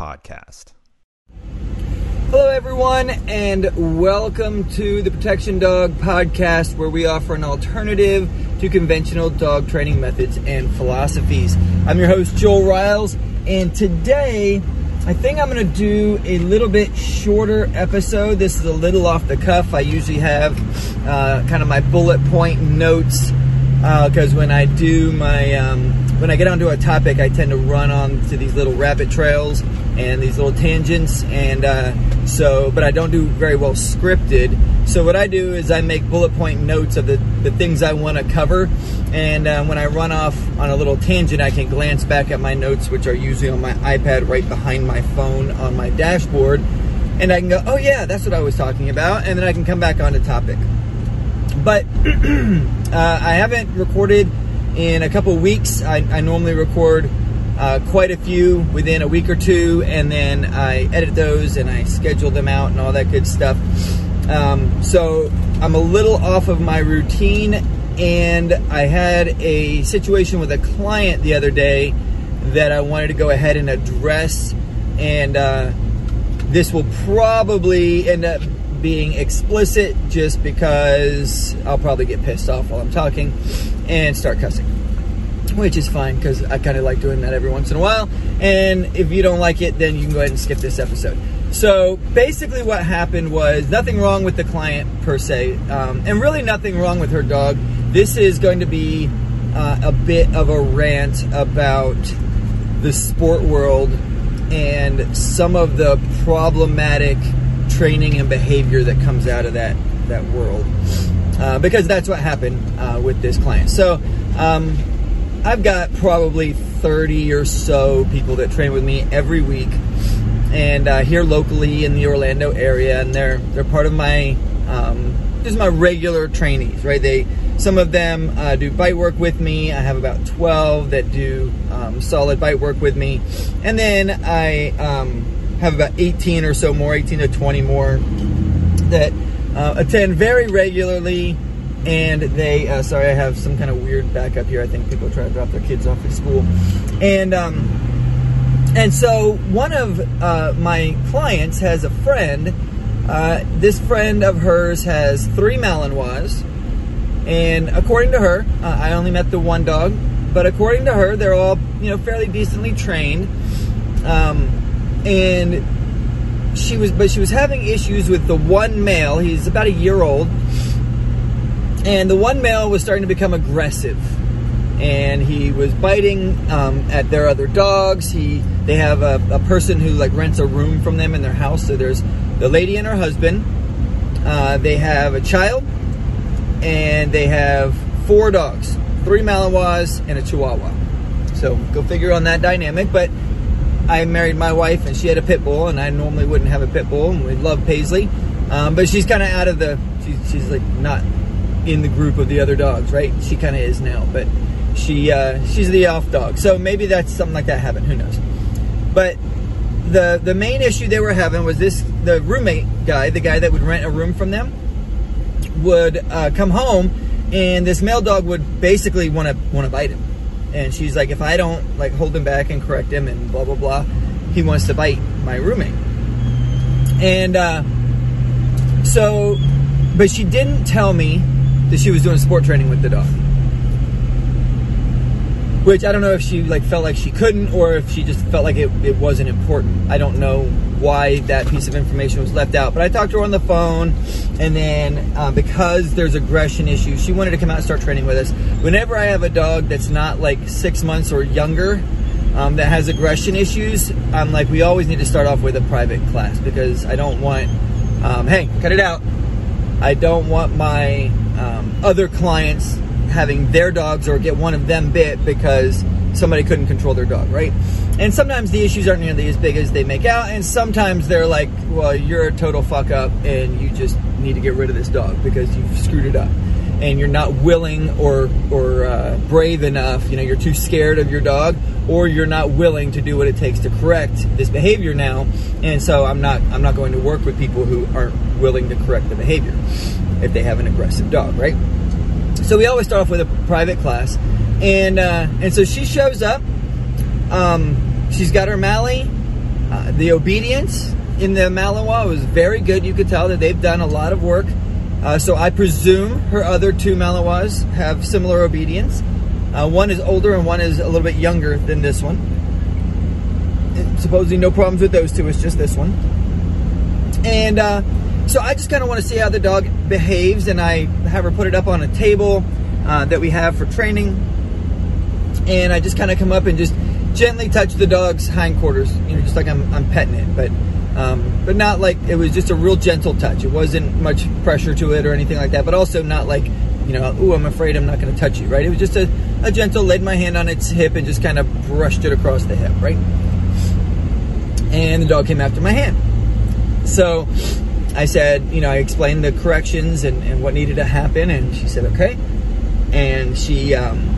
Podcast. Hello, everyone, and welcome to the Protection Dog Podcast, where we offer an alternative to conventional dog training methods and philosophies. I'm your host, Joel Riles, and today I think I'm going to do a little bit shorter episode. This is a little off the cuff. I usually have uh, kind of my bullet point notes because uh, when I do my um, when I get onto a topic, I tend to run on to these little rabbit trails and these little tangents, and uh, so but I don't do very well scripted. So what I do is I make bullet point notes of the, the things I want to cover, and uh, when I run off on a little tangent, I can glance back at my notes, which are usually on my iPad right behind my phone on my dashboard, and I can go, oh yeah, that's what I was talking about, and then I can come back on the topic. But uh, I haven't recorded in a couple weeks. I, I normally record uh, quite a few within a week or two, and then I edit those and I schedule them out and all that good stuff. Um, so I'm a little off of my routine, and I had a situation with a client the other day that I wanted to go ahead and address, and uh, this will probably end up being explicit just because I'll probably get pissed off while I'm talking and start cussing. Which is fine because I kind of like doing that every once in a while. And if you don't like it, then you can go ahead and skip this episode. So basically, what happened was nothing wrong with the client per se, um, and really nothing wrong with her dog. This is going to be uh, a bit of a rant about the sport world and some of the problematic training and behavior that comes out of that that world. Uh, because that's what happened uh, with this client. So um, I've got probably 30 or so people that train with me every week, and uh, here locally in the Orlando area, and they're they're part of my um, just my regular trainees, right? They some of them uh, do bite work with me. I have about 12 that do um, solid bite work with me, and then I um, have about 18 or so more, 18 to 20 more that uh, attend very regularly. And they, uh, sorry, I have some kind of weird backup here. I think people try to drop their kids off at school. And, um, and so one of uh, my clients has a friend. Uh, this friend of hers has three Malinois. And according to her, uh, I only met the one dog, but according to her, they're all, you know, fairly decently trained. Um, and she was but she was having issues with the one male he's about a year old and the one male was starting to become aggressive. And he was biting um, at their other dogs. He they have a, a, person who like rents a room from them in their house. So there's the lady and her husband. Uh, they have a child. And they have four dogs. Three malinois and a chihuahua. So go figure on that dynamic. But I married my wife and she had a pit bull, and I normally wouldn't have a pit bull, and we love Paisley, um, but she's kind of out of the. She's, she's like not in the group of the other dogs, right? She kind of is now, but she uh, she's the off dog, so maybe that's something like that happened. Who knows? But the the main issue they were having was this: the roommate guy, the guy that would rent a room from them, would uh, come home, and this male dog would basically want to want to bite him and she's like, if I don't like hold him back and correct him and blah blah blah, he wants to bite my roommate. And uh, so, but she didn't tell me that she was doing sport training with the dog. Which I don't know if she like felt like she couldn't or if she just felt like it, it wasn't important. I don't know why that piece of information was left out. But I talked to her on the phone, and then uh, because there's aggression issues, she wanted to come out and start training with us. Whenever I have a dog that's not like six months or younger, um, that has aggression issues, I'm like, we always need to start off with a private class because I don't want, um, hey, cut it out. I don't want my um, other clients having their dogs or get one of them bit because somebody couldn't control their dog, right? And sometimes the issues aren't nearly as big as they make out, and sometimes they're like, well, you're a total fuck up and you just need to get rid of this dog because you've screwed it up. And you're not willing or or uh, brave enough. You know, you're too scared of your dog, or you're not willing to do what it takes to correct this behavior now. And so I'm not I'm not going to work with people who aren't willing to correct the behavior if they have an aggressive dog, right? So we always start off with a private class, and uh, and so she shows up. Um, she's got her Mally. Uh, the obedience in the Malinois was very good. You could tell that they've done a lot of work. Uh, so I presume her other two Malinois have similar obedience. Uh, one is older and one is a little bit younger than this one. And supposedly no problems with those two. It's just this one. And uh, so I just kind of want to see how the dog behaves, and I have her put it up on a table uh, that we have for training. And I just kind of come up and just gently touch the dog's hindquarters, you know, just like I'm, I'm petting it, but um, but not like it was just a real gentle touch. It wasn't much pressure to it or anything like that, but also not like you know, oh, I'm afraid I'm not going to touch you, right? It was just a, a gentle, laid my hand on its hip and just kind of brushed it across the hip, right? And the dog came after my hand. So I said, you know, I explained the corrections and, and what needed to happen, and she said, okay. And she um,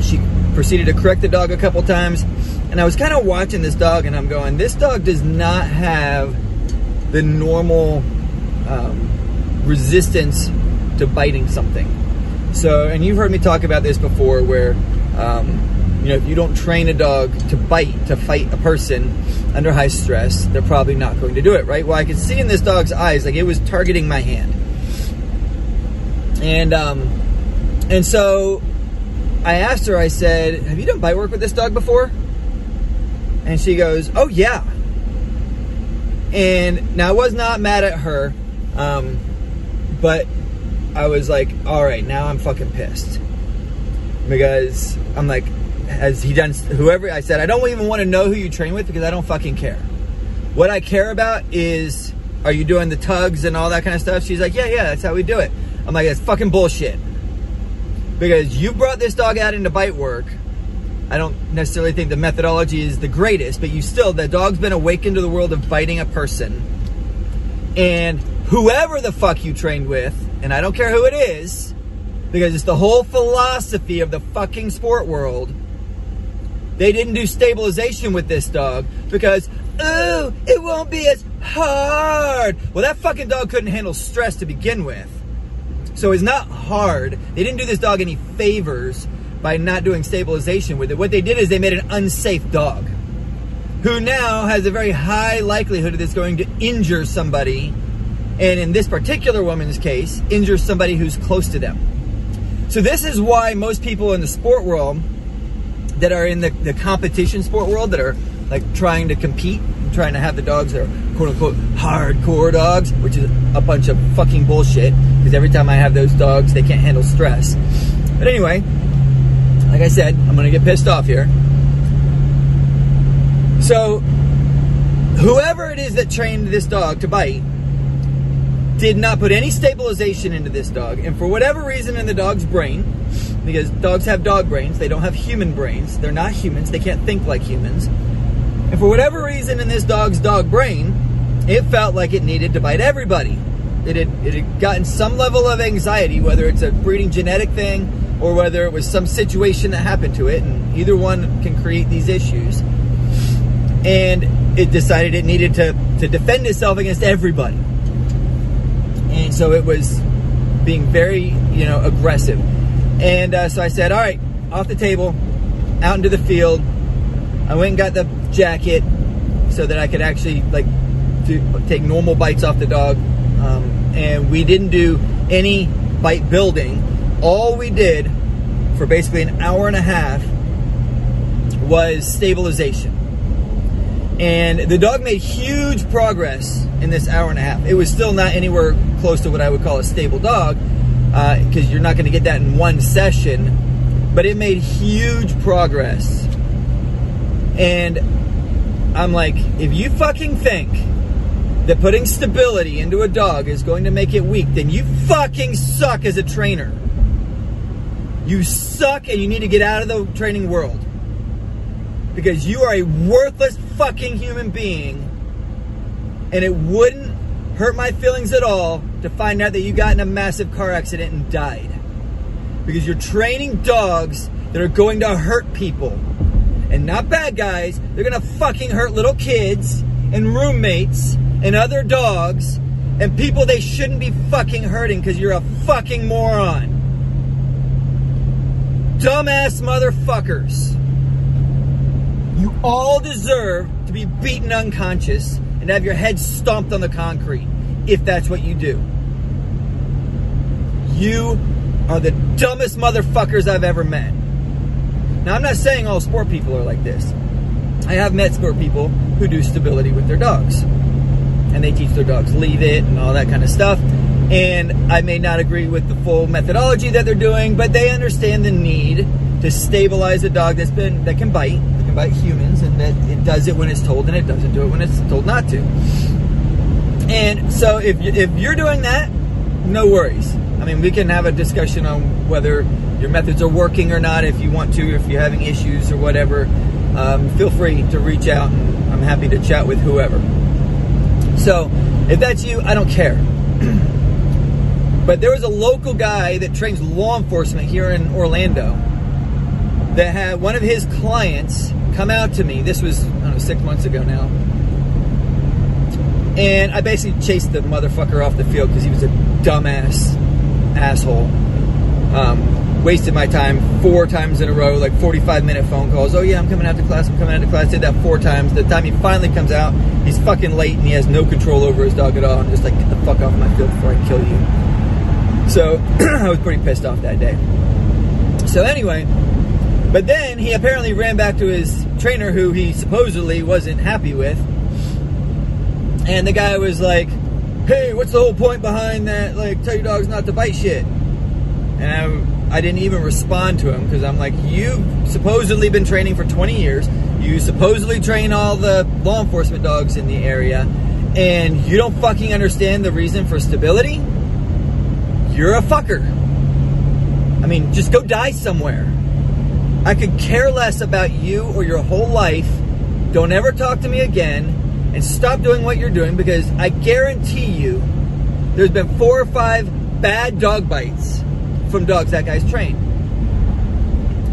she proceeded to correct the dog a couple times, and I was kind of watching this dog, and I'm going, this dog does not have the normal um, resistance to biting something. So, and you've heard me talk about this before, where um, you know, if you don't train a dog to bite, to fight a person under high stress, they're probably not going to do it, right? Well, I could see in this dog's eyes, like it was targeting my hand. And, um, and so I asked her, I said, Have you done bite work with this dog before? And she goes, Oh, yeah. And now I was not mad at her, um, but I was like, All right, now I'm fucking pissed. Because I'm like, has he done whoever I said I don't even want to know who you train with because I don't fucking care. What I care about is are you doing the tugs and all that kind of stuff? She's like, yeah, yeah, that's how we do it. I'm like, that's fucking bullshit. Because you brought this dog out into bite work. I don't necessarily think the methodology is the greatest, but you still, the dog's been awakened to the world of biting a person. And whoever the fuck you trained with, and I don't care who it is, because it's the whole philosophy of the fucking sport world they didn't do stabilization with this dog because, oh, it won't be as hard. Well, that fucking dog couldn't handle stress to begin with. So it's not hard. They didn't do this dog any favors by not doing stabilization with it. What they did is they made an unsafe dog who now has a very high likelihood of this going to injure somebody. And in this particular woman's case, injure somebody who's close to them. So this is why most people in the sport world that are in the, the competition sport world that are like trying to compete, and trying to have the dogs that are quote unquote hardcore dogs, which is a bunch of fucking bullshit. Because every time I have those dogs, they can't handle stress. But anyway, like I said, I'm gonna get pissed off here. So, whoever it is that trained this dog to bite did not put any stabilization into this dog, and for whatever reason in the dog's brain, because dogs have dog brains, they don't have human brains. They're not humans, they can't think like humans. And for whatever reason in this dog's dog brain, it felt like it needed to bite everybody. It had, it had gotten some level of anxiety, whether it's a breeding genetic thing or whether it was some situation that happened to it, and either one can create these issues. And it decided it needed to, to defend itself against everybody. And so it was being very, you know, aggressive. And uh, so I said, all right, off the table, out into the field. I went and got the jacket so that I could actually like take normal bites off the dog. Um, and we didn't do any bite building. All we did for basically an hour and a half was stabilization. And the dog made huge progress in this hour and a half. It was still not anywhere close to what I would call a stable dog, because uh, you're not going to get that in one session. But it made huge progress. And I'm like, if you fucking think that putting stability into a dog is going to make it weak, then you fucking suck as a trainer. You suck and you need to get out of the training world. Because you are a worthless fucking human being. And it wouldn't hurt my feelings at all to find out that you got in a massive car accident and died. Because you're training dogs that are going to hurt people. And not bad guys, they're gonna fucking hurt little kids and roommates and other dogs and people they shouldn't be fucking hurting because you're a fucking moron. Dumbass motherfuckers. You all deserve to be beaten unconscious and have your head stomped on the concrete if that's what you do. You are the dumbest motherfuckers I've ever met. Now, I'm not saying all sport people are like this. I have met sport people who do stability with their dogs. And they teach their dogs leave it and all that kind of stuff. And I may not agree with the full methodology that they're doing, but they understand the need to stabilize a dog that's been that can bite, that can bite humans, and that it does it when it's told and it doesn't do it when it's told not to. And so if if you're doing that, no worries. I mean, we can have a discussion on whether your methods are working or not if you want to, if you're having issues or whatever. Um, feel free to reach out, and I'm happy to chat with whoever. So, if that's you, I don't care. but there was a local guy that trains law enforcement here in Orlando that had one of his clients come out to me. This was, know, six months ago now. And I basically chased the motherfucker off the field because he was a dumbass asshole. Um, wasted my time four times in a row, like 45 minute phone calls. Oh, yeah, I'm coming out to class, I'm coming out to class. Did that four times. The time he finally comes out, he's fucking late and he has no control over his dog at all. I'm just like, get the fuck off my field before I kill you. So I was pretty pissed off that day. So, anyway, but then he apparently ran back to his trainer who he supposedly wasn't happy with. And the guy was like, hey, what's the whole point behind that? Like, tell your dogs not to bite shit. And I, I didn't even respond to him because I'm like, you've supposedly been training for 20 years. You supposedly train all the law enforcement dogs in the area. And you don't fucking understand the reason for stability? You're a fucker. I mean, just go die somewhere. I could care less about you or your whole life. Don't ever talk to me again and stop doing what you're doing because I guarantee you there's been four or five bad dog bites from dogs that guy's trained.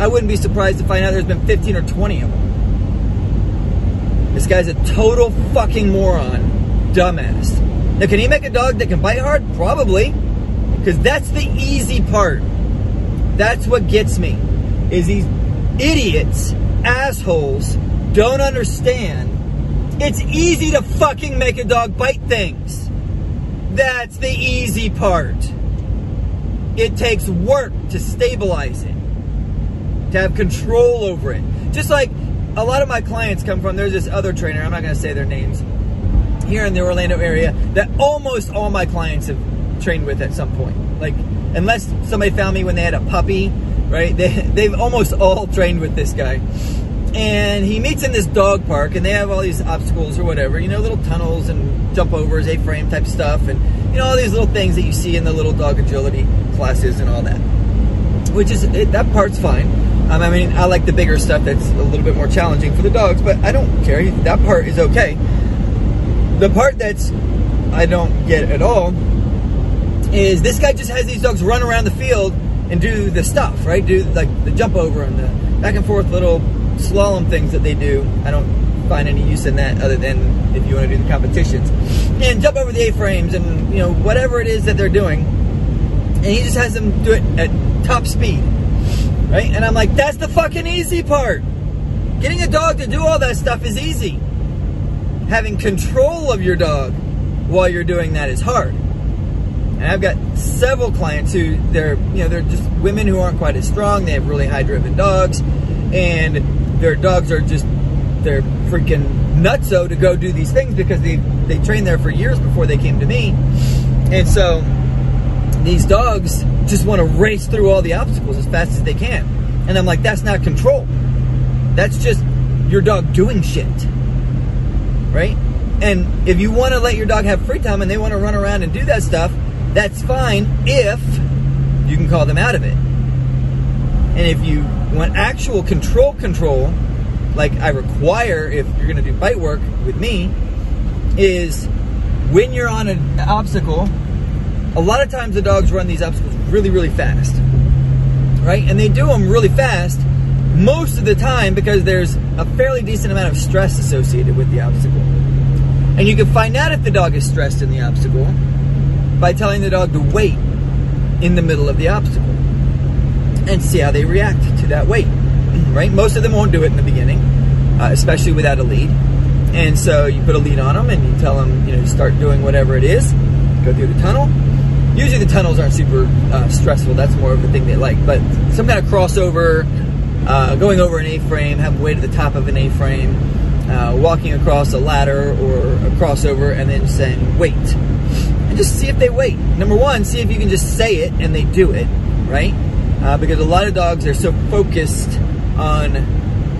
I wouldn't be surprised to find out there's been 15 or 20 of them. This guy's a total fucking moron, dumbass. Now, can he make a dog that can bite hard? Probably. Because that's the easy part. That's what gets me. Is these idiots, assholes, don't understand it's easy to fucking make a dog bite things. That's the easy part. It takes work to stabilize it, to have control over it. Just like a lot of my clients come from, there's this other trainer, I'm not to say their names, here in the Orlando area that almost all my clients have trained with at some point. Like, unless somebody found me when they had a puppy, right? They, they've almost all trained with this guy and he meets in this dog park and they have all these obstacles or whatever you know little tunnels and jump overs a-frame type stuff and you know all these little things that you see in the little dog agility classes and all that. Which is it, that part's fine. Um, i mean i like the bigger stuff that's a little bit more challenging for the dogs but i don't care. That part is okay. The part that's i don't get at all is this guy just has these dogs run around the field and do the stuff right? Do like the jump over and the back and forth little slalom things that they do. I don't find any use in that other than if you want to do the competitions. And jump over the A-frames and, you know, whatever it is that they're doing. And he just has them do it at top speed. Right? And I'm like, that's the fucking easy part. Getting a dog to do all that stuff is easy. Having control of your dog while you're doing that is hard. And I've got several clients who they're, you know, they're just women who aren't quite as strong. They have really high driven dogs and their dogs are just they're freaking nutso to go do these things because they they trained there for years before they came to me, and so these dogs just want to race through all the obstacles as fast as they can, and I'm like, that's not control. That's just your dog doing shit, right? And if you want to let your dog have free time and they want to run around and do that stuff, that's fine if you can call them out of it. And if you want actual control control, like I require if you're going to do bite work with me, is when you're on an obstacle, a lot of times the dogs run these obstacles really, really fast. Right? And they do them really fast most of the time because there's a fairly decent amount of stress associated with the obstacle. And you can find out if the dog is stressed in the obstacle by telling the dog to wait in the middle of the obstacle and see how they react that wait. Right? Most of them won't do it in the beginning. uh, especially without a lead. And so you put a lead on them and you tell them, you know, start doing whatever it is, go through the tunnel. Usually the tunnels aren't super uh, stressful. That's more of a thing they like. But some kind of crossover, uh, going over an A-frame, having way to the top of an A-frame, uh, walking across a ladder or a crossover, and then saying wait, and just see if they wait. Number one, see if you can just say it and they do it, right? Uh, because a lot of dogs are so focused on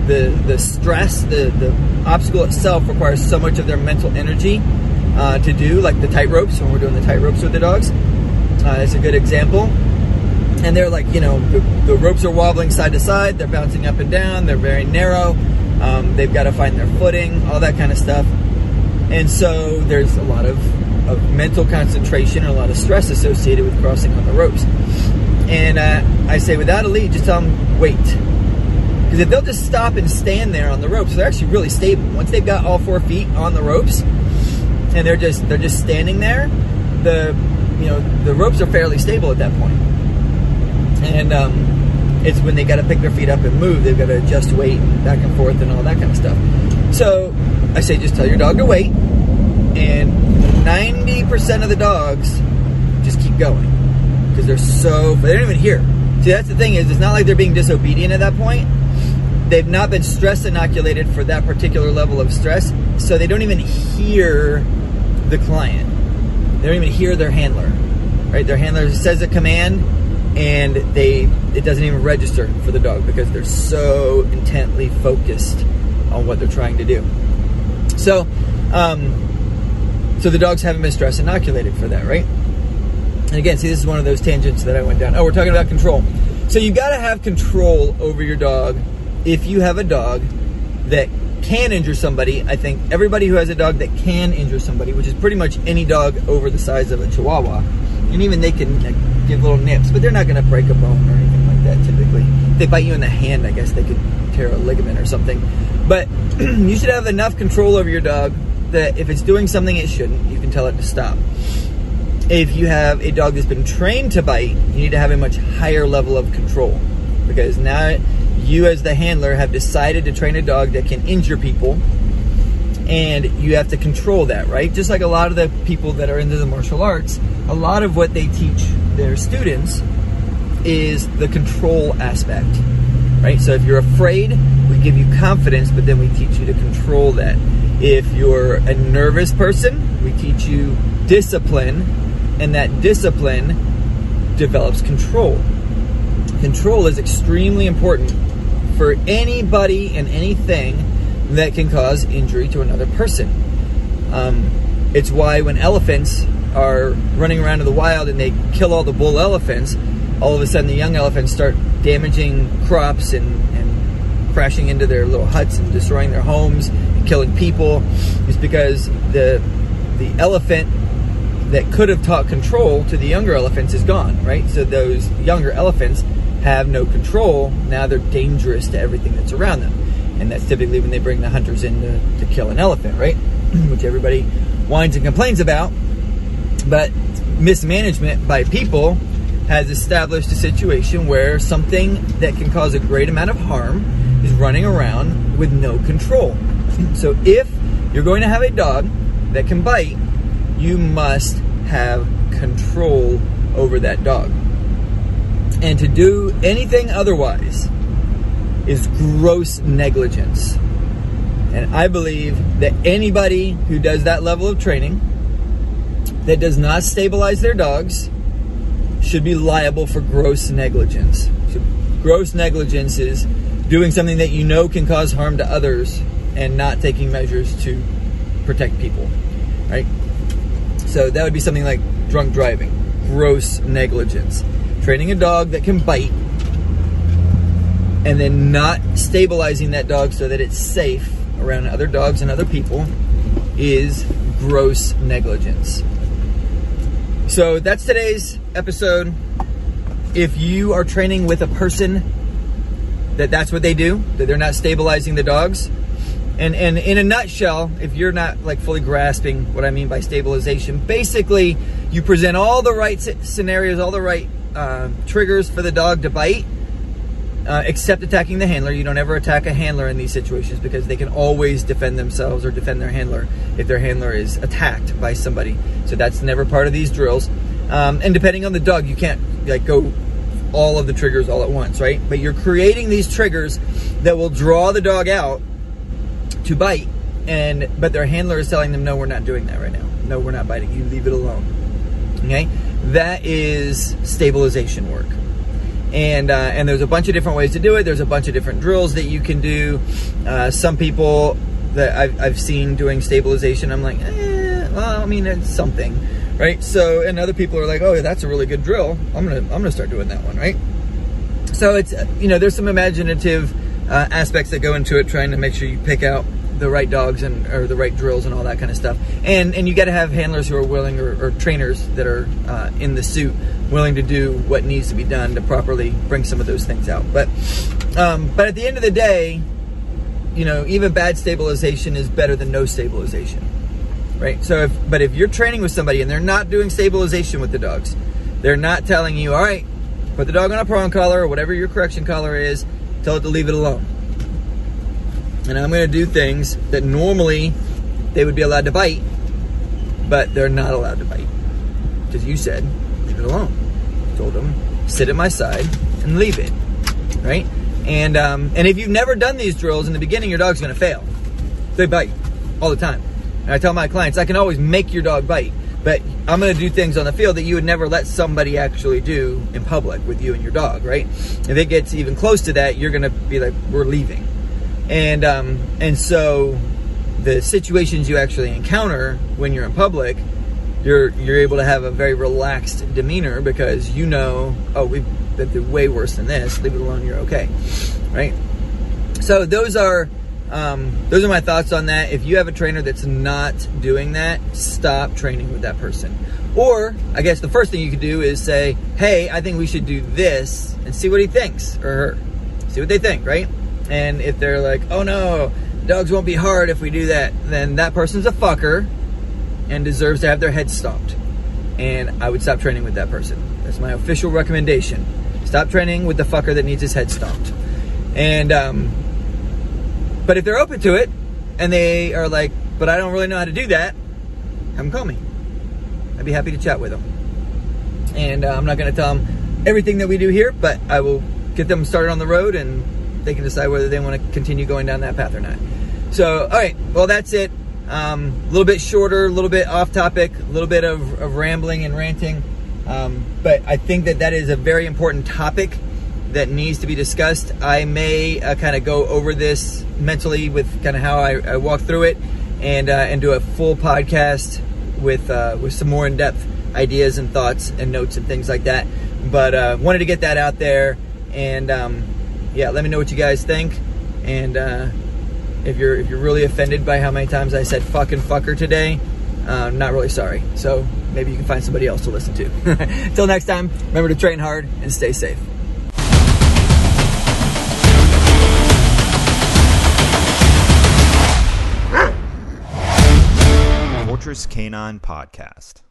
the the stress, the the obstacle itself requires so much of their mental energy uh, to do, like the tight ropes when we're doing the tight ropes with the dogs. Uh, that's a good example. And they're like, you know, the, the ropes are wobbling side to side, they're bouncing up and down, they're very narrow, um, they've got to find their footing, all that kind of stuff. And so there's a lot of, of mental concentration and a lot of stress associated with crossing on the ropes. And uh, I say, without a lead, just tell them, wait. Because if they'll just stop and stand there on the ropes, they're actually really stable. Once they've got all four feet on the ropes, and they're just they're just standing there, the you know the ropes are fairly stable at that point. And um, it's when they got to pick their feet up and move, they've got to adjust weight back and forth and all that kind of stuff. So I say just tell your dog to wait, and 90% of the dogs just keep going because they're so they don't even hear. See, that's the thing is it's not like they're being disobedient at that point. They've not been stress inoculated for that particular level of stress, so they don't even hear the client. They don't even hear their handler. Right? Their handler says a command and they it doesn't even register for the dog because they're so intently focused on what they're trying to do. So, um, so the dogs haven't been stress inoculated for that, right? And again, see, this is one of those tangents that I went down. Oh, we're talking about control. So you've got to have control over your dog if you have a dog that can injure somebody. I think everybody who has a dog that can injure somebody, which is pretty much any dog over the size of a Chihuahua, and even they can like, give little nips, but they're not going to break a bone or anything like that. Typically, if they bite you in the hand, I guess they could tear a ligament or something. But you should have enough control over your dog that if it's doing something it shouldn't, you can tell it to stop. If you have a dog that's been trained to bite, you need to have a much higher level of control because now you as the handler have decided to train a dog that can injure people and you have to control that, right? Just like a lot of the people that are into the martial arts, a lot of what they teach their students is the control aspect, right? So if you're afraid, we give you confidence, but then we teach you to control that. If you're a nervous person, we teach you discipline, and that discipline develops control. Control is extremely important for anybody and anything that can cause injury to another person. Um, it's why when elephants are running around in the wild and they kill all the bull elephants, all of a sudden the young elephants start damaging crops and, and crashing into their little huts and destroying their homes and killing people. Is because the the elephant that could have taught control to the younger elephants is gone, right? So those younger elephants have no control. Now they're dangerous to everything that's around them. And that's typically when they bring the hunters in to, to kill an elephant, right? Which everybody whines and complains about. But mismanagement by people has established a situation where something that can cause a great amount of harm is running around with no control. So if you're going to have a dog that can bite, you must have control over that dog. And to do anything otherwise is gross negligence. And I believe that anybody who does that level of training that does not stabilize their dogs should be liable for gross negligence. So gross negligence is doing something that you know can cause harm to others and not taking measures to protect people, right? So that would be something like drunk driving, gross negligence. Training a dog that can bite and then not stabilizing that dog so that it's safe around other dogs and other people is gross negligence. So that's today's episode. If you are training with a person that that's what they do, that they're not stabilizing the dogs, and and in a nutshell, if you're not like fully grasping what I mean by stabilization, basically you present all the right scenarios, all the right uh, triggers for the dog to bite, uh, except attacking the handler. You don't ever attack a handler in these situations because they can always defend themselves or defend their handler if their handler is attacked by somebody. So that's never part of these drills. Um, and depending on the dog, you can't like go all of the triggers all at once, right? But you're creating these triggers that will draw the dog out to bite, and but their handler is telling them, no, we're not doing that right now. No, we're not biting. You leave it alone. Okay, that is stabilization work. And uh, and there's a bunch of different ways to do it. There's a bunch of different drills that you can do. Uh, some people that I've, I've seen doing stabilization, I'm like, eh, well, I mean, it's something right? So, and other people are like, "Oh, that's a really good drill. I'm gonna I'm gonna start doing that one," right? So it's you know there's some imaginative uh, aspects that go into it, trying to make sure you pick out the right dogs and or the right drills and all that kind of stuff. And and you got to have handlers who are willing or, or trainers that are uh, in the suit willing to do what needs to be done to properly bring some of those things out. But um, but at the end of the day, you know, even bad stabilization is better than no stabilization right? So, if, but if you're training with somebody and they're not doing stabilization with the dogs, they're not telling you, all right, put the dog on a prong collar or whatever your correction collar is, tell it to leave it alone. And I'm going to do things that normally they would be allowed to bite, but they're not allowed to bite. Because you said, leave it alone. I told them, sit at my side and leave it, right? And um, and if you've never done these drills in the beginning, your dog's going to fail. They bite all the time. And I tell my clients, I can always make your dog bite, but I'm going to do things on the field that you would never let somebody actually do in public with you and your dog, right? If it gets even close to that, you're going to be like, we're leaving. And, um, and so the situations you actually encounter when you're in public, you're, you're able to have a very relaxed demeanor because you know, oh, we've been through way worse than this. Leave it alone. You're okay. Right. So those are, um, those are my thoughts on that. If you have a trainer that's not doing that, stop training with that person. Or, I guess the first thing you could do is say, hey, I think we should do this and see what he thinks or her. See what they think, right? And if they're like, oh no, dogs won't be hard if we do that, then that person's a fucker and deserves to have their head stopped. And I would stop training with that person. That's my official recommendation. Stop training with the fucker that needs his head stopped. And, um, but if they're open to it and they are like, but I don't really know how to do that, have them call me. I'd be happy to chat with them. And uh, I'm not going to tell them everything that we do here, but I will get them started on the road and they can decide whether they want to continue going down that path or not. So, all right, well, that's it. Um, a little bit shorter, a little bit off topic, a little bit of, of rambling and ranting. Um, but I think that that is a very important topic that needs to be discussed. I may uh, kind of go over this mentally with kind of how I, I, walk through it, and uh, and do a full podcast with uh, with some more in depth ideas and thoughts and notes and things like that. But uh, wanted to get that out there, and um, yeah, let me know what you guys think, and uh, if you're if you're really offended by how many times I said fucking fucker today, I'm uh, not really sorry. So maybe you can find somebody else to listen to. Until next time, remember to train hard and stay safe. Fortress Canine Podcast.